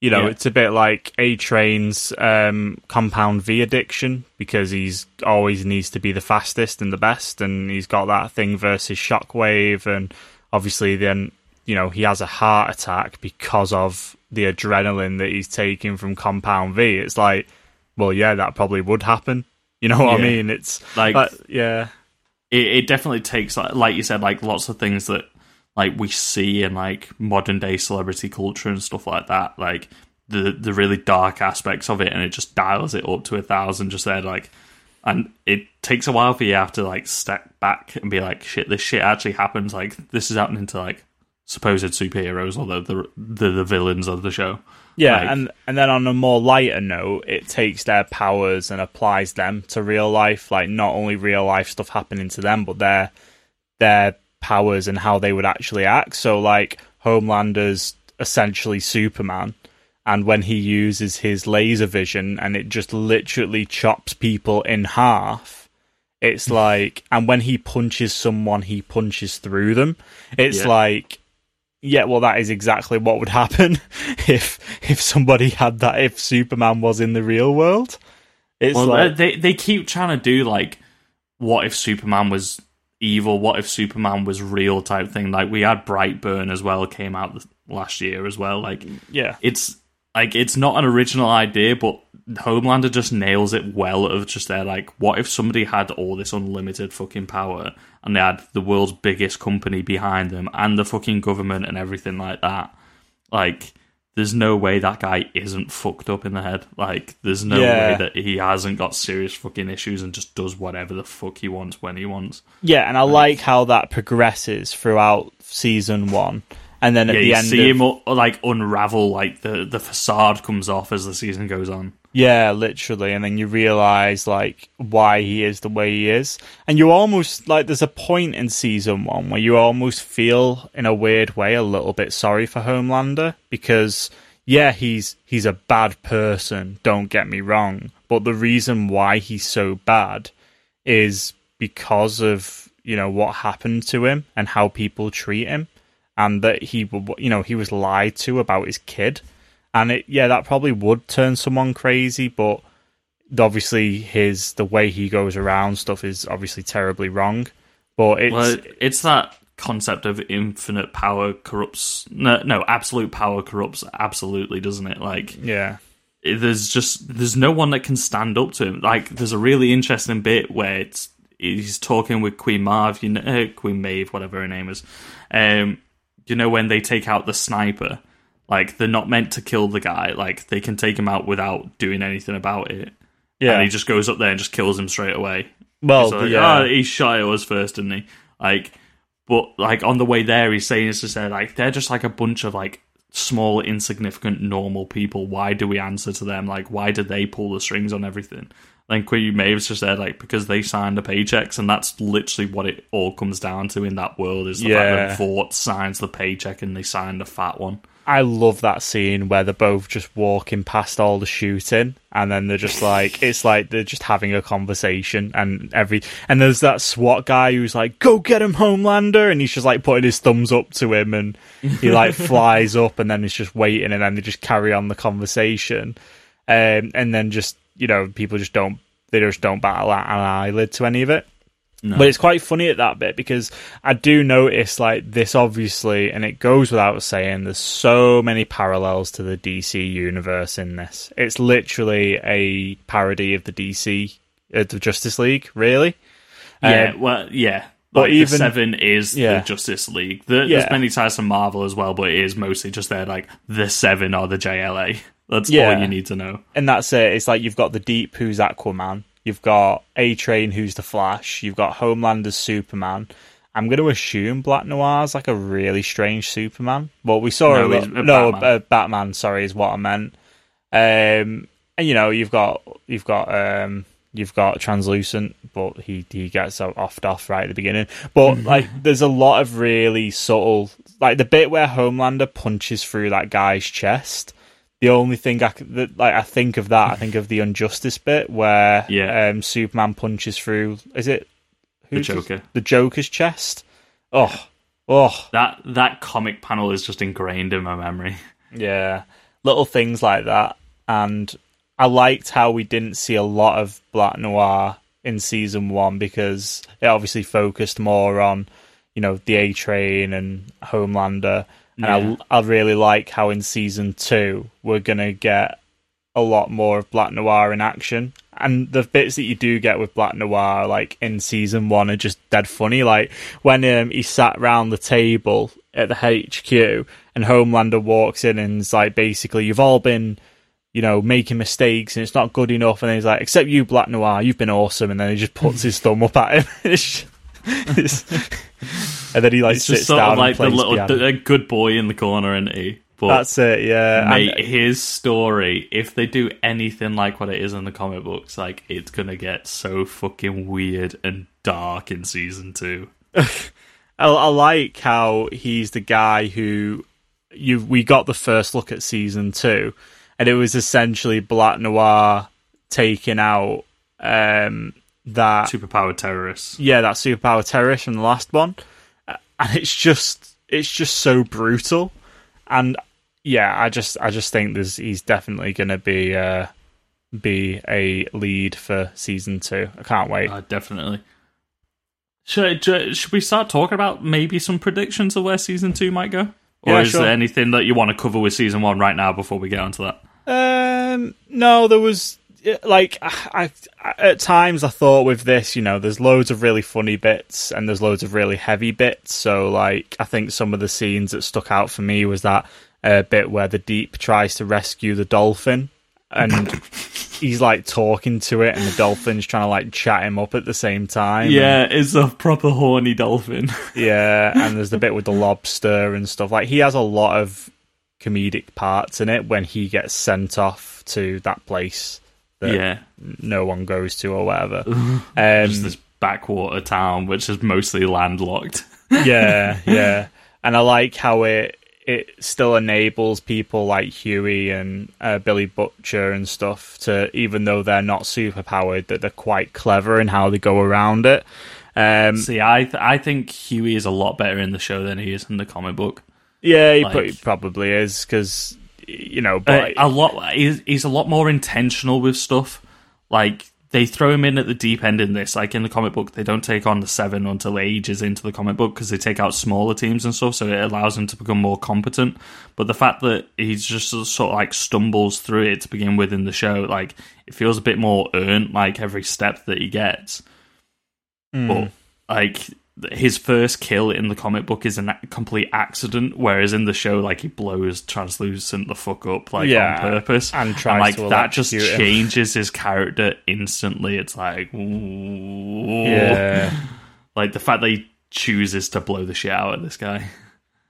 You know, Yeah. it's a bit like A Train's um, Compound V addiction because he's always needs to be the fastest and the best, and he's got that thing versus Shockwave, and obviously then you know he has a heart attack because of the adrenaline that he's taking from Compound V. It's like, well, yeah, that probably would happen. You know what I mean? It's Like- like, yeah, it, it definitely takes like, you said like lots of things that like we see in like modern day celebrity culture and stuff like that like the the really dark aspects of it and it just dials it up to a thousand just there like and it takes a while for you to have to like step back and be like shit this shit actually happens like this is happening to like supposed superheroes although the the, the villains of the show yeah, Like- and and then on a more lighter note, it takes their powers and applies them to real life. Like not only real life stuff happening to them, but their their powers and how they would actually act. So like Homelander's essentially Superman. And when he uses his laser vision and it just literally chops people in half, it's [laughs] like, and when he punches someone, he punches through them. It's Yeah. like, yeah, well, that is exactly what would happen [laughs] if if somebody had that. If Superman was in the real world, it's well like, they they keep trying to do like what if superman was evil? What if superman was real type thing? Like we had brightburn as well came out last year as well. Like yeah, it's like it's not an original idea but homelander just nails it well of just there like what if somebody had all this unlimited fucking power and they had the world's biggest company behind them and the fucking government and everything like that like there's no way that guy isn't fucked up in the head. Like, there's no Yeah. way that he hasn't got serious fucking issues and just does whatever the fuck he wants when he wants. yeah, and I like how that progresses throughout season one, and then at yeah, the end, see of, him like unravel, like the the facade comes off as the season goes on. Yeah, literally, and then you realize like why he is the way he is, and you almost like there's a point in season one where you almost feel in a weird way a little bit sorry for Homelander because yeah, he's he's a bad person. Don't get me wrong, but the reason why he's so bad is because of you know what happened to him and how people treat him, and that he you know he was lied to about his kid and it yeah that probably would turn someone crazy but obviously his the way he goes around stuff is obviously terribly wrong but it's Well, it's that concept of infinite power corrupts. No, no, absolute power corrupts absolutely, doesn't it? Like, yeah there's just there's no one that can stand up to him. Like there's a really interesting bit where it's he's talking with Queen Marv, you know, uh, Queen Maeve, whatever her name is. Um, you know when they take out the sniper, like they're not meant to kill the guy. Like they can take him out without doing anything about it. yeah And he just goes up there and just kills him straight away. well like, yeah oh, he shot at us first, didn't he? Like, but like on the way there, he's saying it's just there, like they're just like a bunch of like small, insignificant, normal people. Why do we answer to them? Like, why do they pull the strings on everything? Think Queen Maeve's just said like because they signed the paychecks, and that's literally what it all comes down to in that world is the Yeah. fact that Vought signs the paycheck and they signed a fat one. I love that scene where they're both just walking past all the shooting, and then they're just like, [laughs] it's like they're just having a conversation, and every and there's that SWAT guy who's like, "Go get him, Homelander," and he's just like putting his thumbs up to him, and he like [laughs] flies up, and then he's just waiting, and then they just carry on the conversation, um, and then just you know people just don't they just don't bat an eyelid to any of it. But it's quite funny at that bit because I do notice like this obviously, and it goes without saying, there's so many parallels to the DC universe in this. It's literally a parody of the DC, uh, the Justice League, really. Yeah, Um, well, yeah. but Like, even- the Seven is yeah. the Justice League. The, Yeah. There's many ties to Marvel as well, but it is mostly just there like the Seven are the JLA. [laughs] That's Yeah. all you need to know. and that's it. It's like you've got the Deep, who's Aquaman. You've got A Train, who's the Flash. You've got Homelander's Superman. I'm going to assume Black Noir's like a really strange Superman. Well, we saw No, a, he's a no Batman. uh, Batman. Sorry, is what I meant. Um, and you know, you've got you've got um, you've got translucent, but he he gets offed off right at the beginning. But like, there's a lot of really subtle, like the bit where Homelander punches through that guy's chest. The only thing I that, like I think of that I think of the Injustice bit where Yeah. um, Superman punches through. Is it The does- Joker. The Joker's chest. Oh, oh, That that comic panel is just ingrained in my memory. [laughs] Yeah, little things like that, and I liked how we didn't see a lot of Black Noir in season one because it obviously focused more on, you know, the A Train and Homelander, and Yeah. I I really like how in season two we're gonna get a lot more of Black Noir in action. And the bits that you do get with Black Noir, like in season one, are just dead funny. Like when um, he sat round the table at the HQ and Homelander walks in and is like, basically, you've all been, you know, making mistakes and it's not good enough. And he's like, except you, Black Noir, you've been awesome. And then he just puts his thumb up at him. [laughs] It's just- and then he like It's sits just sort down of like and the plays little piano. the, good boy in the corner, and he. But That's it, yeah. mate, And- his story, if they do anything like what it is in the comic books, like it's gonna get so fucking weird and dark in season two. [laughs] I, I like how he's the guy who you we got the first look at season two, and it was essentially Black Noir taking out um, that Superpowered terrorists. yeah that superpower terrorist from the last one, and it's just it's just so brutal, and yeah, I just I just think there's he's definitely gonna be uh, be a lead for season two. I can't wait. Uh, definitely. Should, should should we start talking about maybe some predictions of where season two might go? Or Yeah, is sure. there anything that you want to cover with season one right now before we get onto that? Um, no, there was like [sighs] I, I at times I thought with this, you know, there's loads of really funny bits and there's loads of really heavy bits. So like I think some of the scenes that stuck out for me was that uh, bit where the deep tries to rescue the dolphin and [laughs] he's like talking to it and the dolphin's trying to like chat him up at the same time. Yeah, it's a proper horny dolphin. [laughs] Yeah, and there's the bit with the lobster and stuff. Like he has a lot of comedic parts in it when he gets sent off to that place that yeah, no one goes to or whatever. [laughs] just Um, this backwater town which is mostly landlocked. yeah, [laughs] yeah, and I like how it it still enables people like Hughie and uh, Billy Butcher and stuff to, even though they're not super powered, that they're quite clever in how they go around it. Um, See, I th- I think Hughie is a lot better in the show than he is in the comic book. yeah, he, like- he probably is because you know, Uh, but a lot. He's, he's a lot more intentional with stuff. Like they throw him in at the deep end in this. Like in the comic book, they don't take on the seven until ages into the comic book because they take out smaller teams and stuff. So it allows him to become more competent. But the fact that he's just sort of like stumbles through it to begin with in the show, like it feels a bit more earned. Like every step that he gets. Hmm. But like his first kill in the comic book is a complete accident, whereas in the show, like he blows translucent the fuck up like Yeah, on purpose, and tries like that just him. changes his character instantly. It's like, ooh. yeah. [laughs] like the fact that he chooses to blow the shit out of this guy.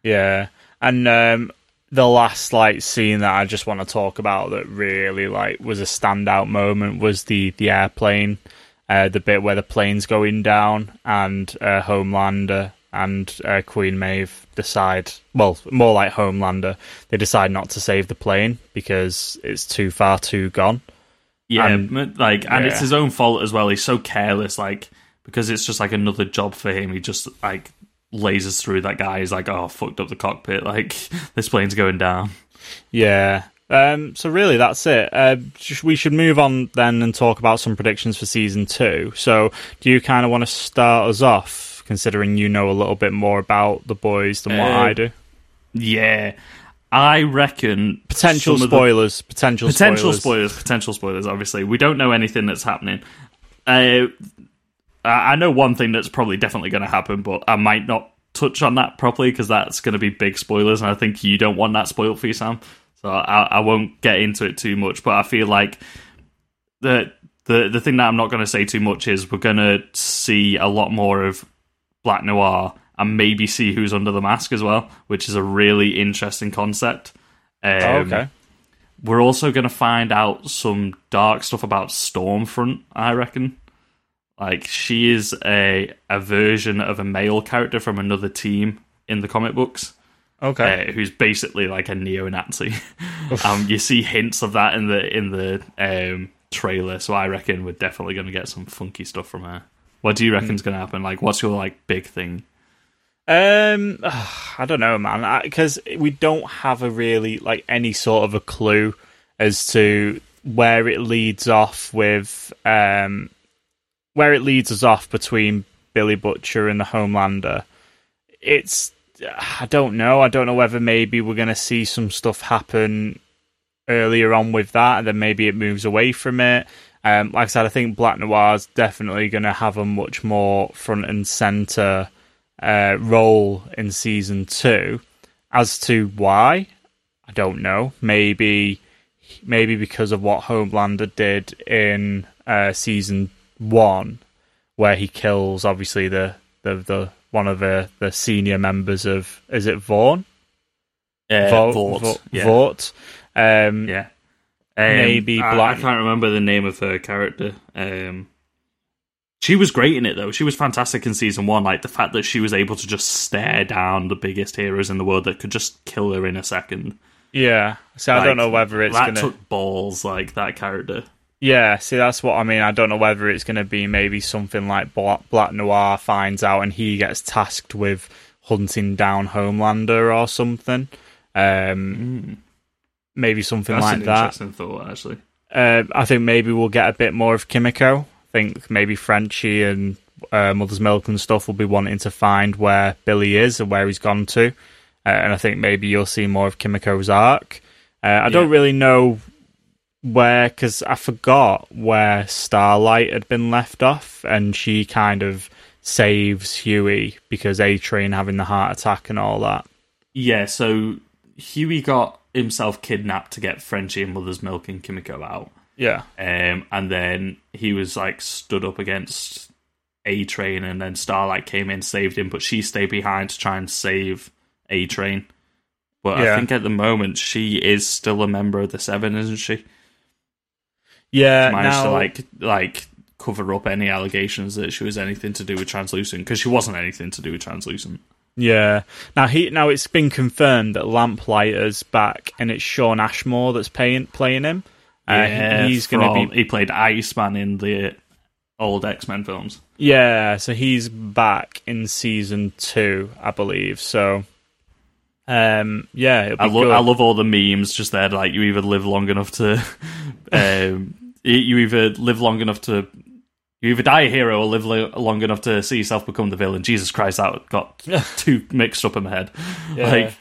Yeah, and um, the last like scene that I just want to talk about that really like was a standout moment was the the airplane, uh, the bit where the plane's going down and uh, Homelander and uh, Queen Maeve decide, well, more like Homelander, they decide not to save the plane because it's too far too gone. Yeah, And- like, and it's his own fault as well. He's so careless, like, because it's just like another job for him. He just like lasers through that guy. He's like, oh, fucked up the cockpit. Like, [laughs] this plane's going down. Yeah. Um, so really, that's it. Uh, we should move on then and talk about some predictions for season two. So, do you kind of want to start us off, considering you know a little bit more about the boys than what Uh, I do? Yeah, I reckon Potential of the- spoilers. Potential potential spoilers. spoilers. potential spoilers. Obviously, we don't know anything that's happening. Uh, I I know one thing that's probably definitely going to happen, but I might not touch on that properly because that's going to be big spoilers, and I think you don't want that spoiled for you, Sam. So I, I won't get into it too much. But I feel like the the the thing that I'm not going to say too much is we're going to see a lot more of Black Noir and maybe see who's under the mask as well, which is a really interesting concept. Um, Oh, okay. we're also going to find out some dark stuff about Stormfront, I reckon. Like she is a a version of a male character from another team in the comic books, Okay. uh, who's basically like a neo-Nazi. [laughs] um, you see hints of that in the in the um, trailer, so I reckon we're definitely going to get some funky stuff from her. What do you reckon reckon's going to happen? Like, what's your like big thing? Um, [sighs] I don't know, man, because we don't have a really like any sort of a clue as to where it leads off with um where it leads us off between Billy Butcher and the Homelander. It's I don't know. I don't know whether maybe we're going to see some stuff happen earlier on with that, and then maybe it moves away from it. Um, like I said, I think Black Noir's definitely going to have a much more front and center uh, role in season two. As to why, I don't know. Maybe, maybe because of what Homelander did in uh, season one, where he kills obviously the the, the one of the, the senior members of is it Vaughn? Vought, Vought- yeah. Um, Yeah. Um, Maybe I, Black- I can't remember the name of her character. Um, she was great in it though. She was fantastic in season one. Like the fact that she was able to just stare down the biggest heroes in the world that could just kill her in a second. yeah. So I don't know whether it's that gonna. took balls. Like that character. Yeah, see, that's what I mean. I don't know whether it's going to be maybe something like Black, Black Noir finds out and he gets tasked with hunting down Homelander or something. Um, Maybe something That's like an that. interesting thought, actually. Uh, I think maybe we'll get a bit more of Kimiko. I think maybe Frenchie and uh, Mother's Milk and stuff will be wanting to find where Billy is and where he's gone to. Uh, and I think maybe you'll see more of Kimiko's arc. Uh, I don't really know where, because I forgot where Starlight had been left off, and she kind of saves Hughie because A Train having the heart attack and all that. Yeah. So Hughie got himself kidnapped to get Frenchie and Mother's Milk and Kimiko out. Yeah. Um, and then he was like stood up against A Train, and then Starlight came in, saved him, but she stayed behind to try and save A Train. But Yeah. I think at the moment she is still a member of the Seven, isn't she? Yeah. Managed now, to like like cover up any allegations that she was anything to do with translucent because she wasn't anything to do with translucent. Yeah. Now he now it's been confirmed that Lamplighter's back and it's Shawn Ashmore that's paying, playing him. Uh, Yeah, he's going to be He played Iceman in the old X Men films. yeah, so he's back in season 2, I believe. So um yeah, I, lo- good. I love all the memes just there. Like you either live long enough to, [laughs] um, you- either live long enough to, you either die a hero or live li- long enough to see yourself become the villain. Jesus Christ, that got [laughs] too mixed up in my head. Like,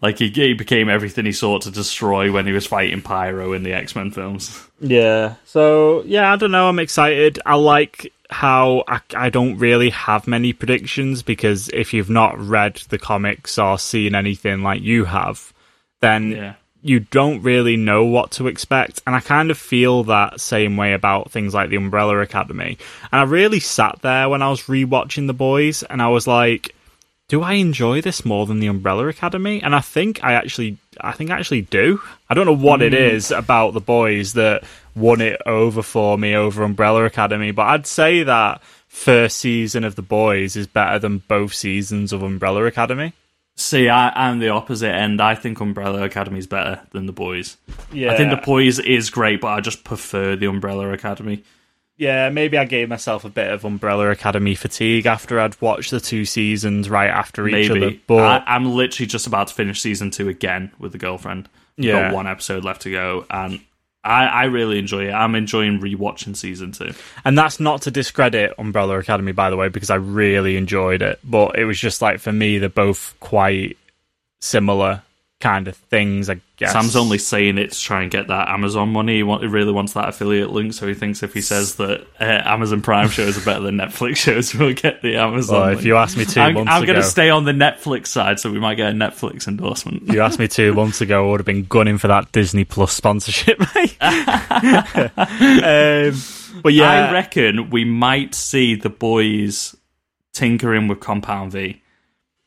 like he, he became everything he sought to destroy when he was fighting Pyro in the X Men films. Yeah. So yeah, I don't know. I'm excited. I like how I, I don't really have many predictions because if you've not read the comics or seen anything like you have, then Yeah. you don't really know what to expect. And I kind of feel that same way about things like the Umbrella Academy. And I really sat there when I was rewatching The Boys and I was like, do I enjoy this more than the Umbrella Academy? And I think I actually, I think I actually do. I don't know what it hmm. is about the boys that won it over for me over Umbrella Academy, but I'd say that first season of the boys is better than both seasons of Umbrella Academy. See, I, I'm the opposite end. I think Umbrella Academy is better than the boys. Yeah, I think the boys is great, but I just prefer the Umbrella Academy. Yeah, maybe I gave myself a bit of Umbrella Academy fatigue after I'd watched the two seasons right after each other. Maybe. But I, I'm literally just about to finish season two again with the girlfriend. Yeah. Got one episode left to go, and I, I really enjoy it. I'm enjoying rewatching season two. And that's not to discredit Umbrella Academy, by the way, because I really enjoyed it. But it was just like for me, they're both quite similar kind of things. I guess Sam's only saying it to try and get that Amazon money. He, want, he really wants that affiliate link, so he thinks if he says that uh, Amazon Prime shows are better than Netflix [laughs] shows, we'll get the Amazon. Well, if you asked me 2 I'm, months I'm ago, going to stay on the Netflix side, so we might get a Netflix endorsement. you asked me two months ago, I would have been gunning for that Disney Plus sponsorship, [laughs] mate. [laughs] um, but yeah, I reckon we might see the boys tinkering with Compound V.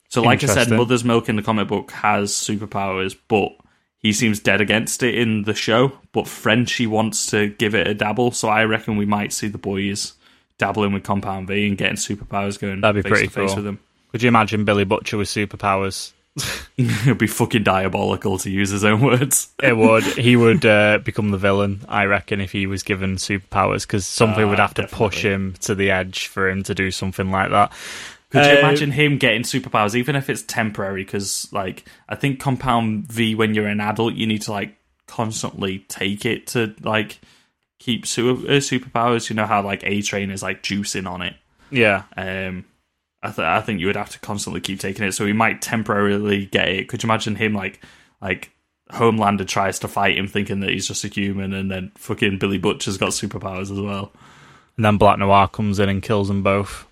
So, like I said, Mother's Milk in the comic book has superpowers, but he seems dead against it in the show. But Frenchie wants to give it a dabble, so I reckon we might see the boys dabbling with Compound V and getting superpowers going That'd be face pretty to face cool. with them. could you imagine Billy Butcher with superpowers? [laughs] It'd be fucking diabolical to use his own words. It would. [laughs] He would uh, become the villain, I reckon, if he was given superpowers, because something Ah, would have to push him to the edge for him to do something like that. Could you Uh, imagine him getting superpowers, even if it's temporary? Because, like, I think Compound V, when you're an adult, you need to like constantly take it to like keep super, uh, superpowers. You know how like A Train is like juicing on it. Yeah. Um, I, th- I think you would have to constantly keep taking it, so he might temporarily get it. Could you imagine him like like Homelander tries to fight him, thinking that he's just a human, and then fucking Billy Butcher's got superpowers as well. And then Black Noir comes in and kills them both.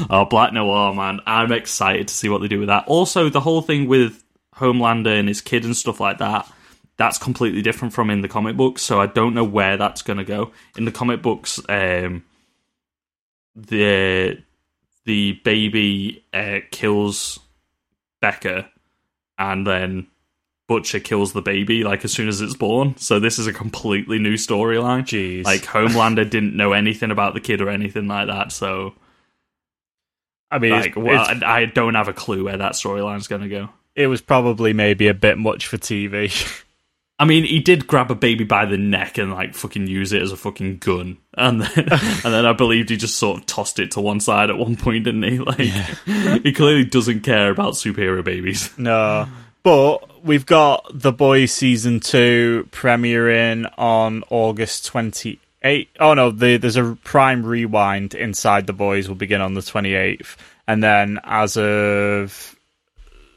[laughs] Oh, Black Noir, man. I'm excited to see what they do with that. Also, the whole thing with Homelander and his kid and stuff like that, that's completely different from in the comic books, so I don't know where that's going to go. In the comic books, um, the the baby uh, kills Becca, and then Butcher kills the baby like as soon as it's born. So this is a completely new storyline. Jeez. Like Homelander didn't know anything about the kid or anything like that, so I mean, like, it's, well, it's- I I don't have a clue where that storyline's going to go. it was probably maybe a bit much for TV. [laughs] I mean, he did grab a baby by the neck and like fucking use it as a fucking gun, and then [laughs] and then I believed he just sort of tossed it to one side at one point, didn't he? [laughs] Like, he clearly doesn't care about superhero babies. no. But we've got The Boys season two premiering on August 28th. Oh no, the, there's a Prime Rewind inside The Boys will begin on the 28th. And then as of.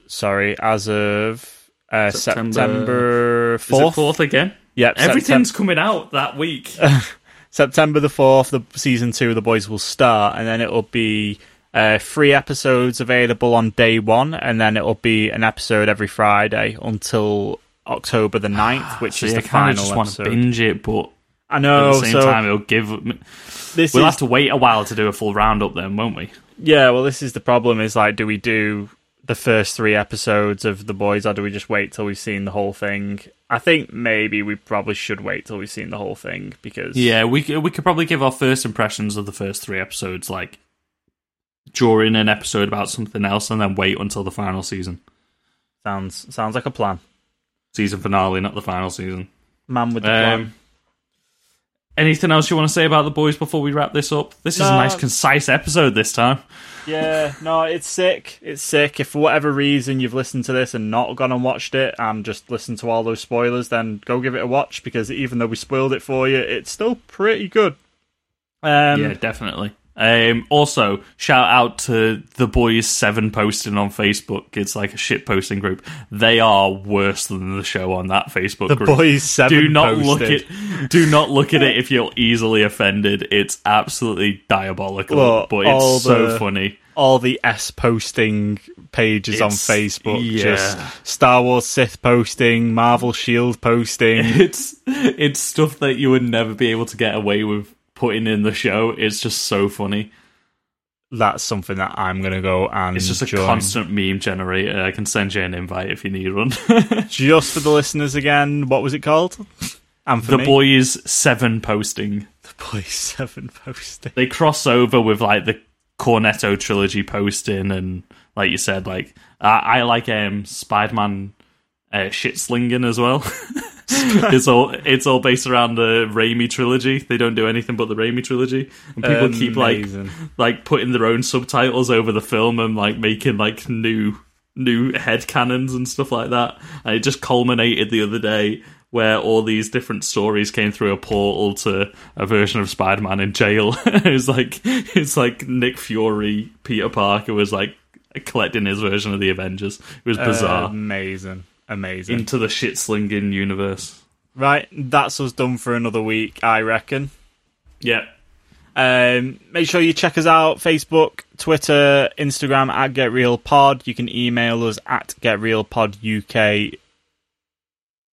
Sorry, as of uh, September- September, 4th. fourth again? Yep, Everything's coming out that week. [laughs] September the 4th, the season two of The Boys will start, and then it'll be uh, three episodes available on day one, and then it'll be an episode every Friday until October the 9th, [sighs] which So is the I kind of final just want to episode. binge it, but I know. at the same so time, it'll give. this We'll is, have to wait a while to do a full roundup, then, won't we? yeah, well, this is the problem is like, do we do the first three episodes of The Boys, or do we just wait till we've seen the whole thing? I think maybe we probably should wait till we've seen the whole thing because Yeah, we we could probably give our first impressions of the first three episodes, like during an episode about something else, and then wait until the final season, sounds sounds like a plan. season finale, not the final season. Man with the um, plan. Anything else you want to say about the boys before we wrap this up? This is a nice, concise episode this time. Yeah, no, it's sick. It's sick. If for whatever reason you've listened to this and not gone and watched it and just listened to all those spoilers, then go give it a watch because even though we spoiled it for you, it's still pretty good. Um, yeah, definitely. Um, also, shout out to the boys seven posting on Facebook. It's like a shit posting group. They are worse than the show on that Facebook the group. boys seven. do not look posted. at do not look at it if you're easily offended. It's absolutely diabolical, Look, but it's so the- funny. all the S posting pages on Facebook. yeah. Just Star Wars Sith posting, Marvel Shield posting. [laughs] It's it's stuff that you would never be able to get away with putting in the show. It's just so funny. that's something that I'm going to go and It's just a join. constant meme generator. I can send you an invite if you need one. [laughs] Just for the listeners again, what was it called? And for the me? Boys 7 posting. The Boys 7 posting. They cross over with like the Cornetto trilogy posting, and like you said, like I, I like um, Spider Man uh, shit slinging as well. [laughs] [laughs] it's all it's all based around the Raimi trilogy. They don't do anything but the Raimi trilogy, and people um, keep like like putting their own subtitles over the film and like making like new new head canons and stuff like that. And it just culminated the other day where all these different stories came through a portal to a version of Spider-Man in jail. [laughs] it was like it's like Nick Fury, Peter Parker was like collecting his version of the Avengers. It was uh, bizarre. Amazing. Amazing. Into the shit slinging universe. right, that's us done for another week, I reckon. Yeah. Um, make sure you check us out Facebook, Twitter, Instagram at Get Real Pod. You can email us at Get Real Pod UK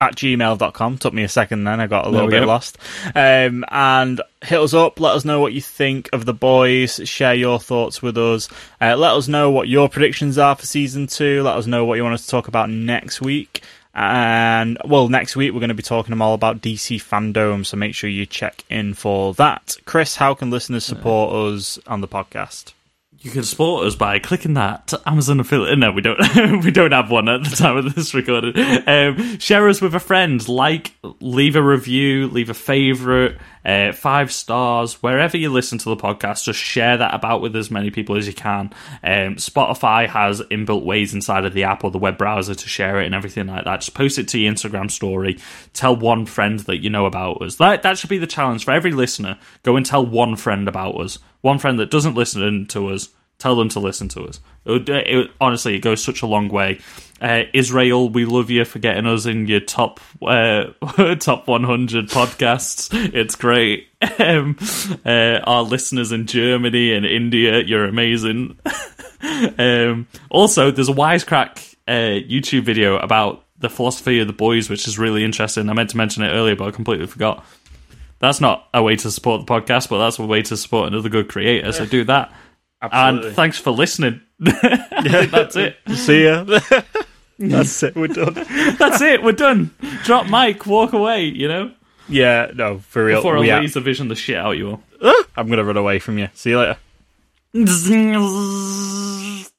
at gmail.com. Took me a second then, I got a little bit go. lost. Um, and hit us up, let us know what you think of the boys, share your thoughts with us. Uh, let us know what your predictions are for season two. Let us know what you want us to talk about next week. And well, next week we're going to be talking them all about DC FanDome, so make sure you check in for that. Chris, how can listeners support us on the podcast? You can support us by clicking that Amazon affiliate. No, we don't. [laughs] we don't have one at the time of this recording. Um, share us with a friend. Like, leave a review, leave a favorite, uh, five stars wherever you listen to the podcast. Just share that about with as many people as you can. Um, Spotify has inbuilt ways inside of the app or the web browser to share it and everything like that. Just post it to your Instagram story. Tell one friend that you know about us. That that should be the challenge for every listener. Go and tell one friend about us. One friend that doesn't listen to us tell them to listen to us. It would- it- honestly, it goes such a long way. Uh, Israel, we love you for getting us in your top uh, [laughs] top 100 podcasts. It's great. [laughs] Um, uh, our listeners in Germany and India, you're amazing. [laughs] um, also, there's a Wisecrack uh, YouTube video about the philosophy of the boys, which is really interesting. I meant to mention it earlier, but I completely forgot. That's not a way to support the podcast, but that's a way to support another good creator. So do that. Absolutely. And thanks for listening. [laughs] yeah, that's it. See ya. [laughs] That's it. We're done. That's it. We're done. Drop mic, walk away, you know? Yeah, no, for real. Before I are- laser vision the shit out you all. I'm gonna run away from you. See you later. [laughs]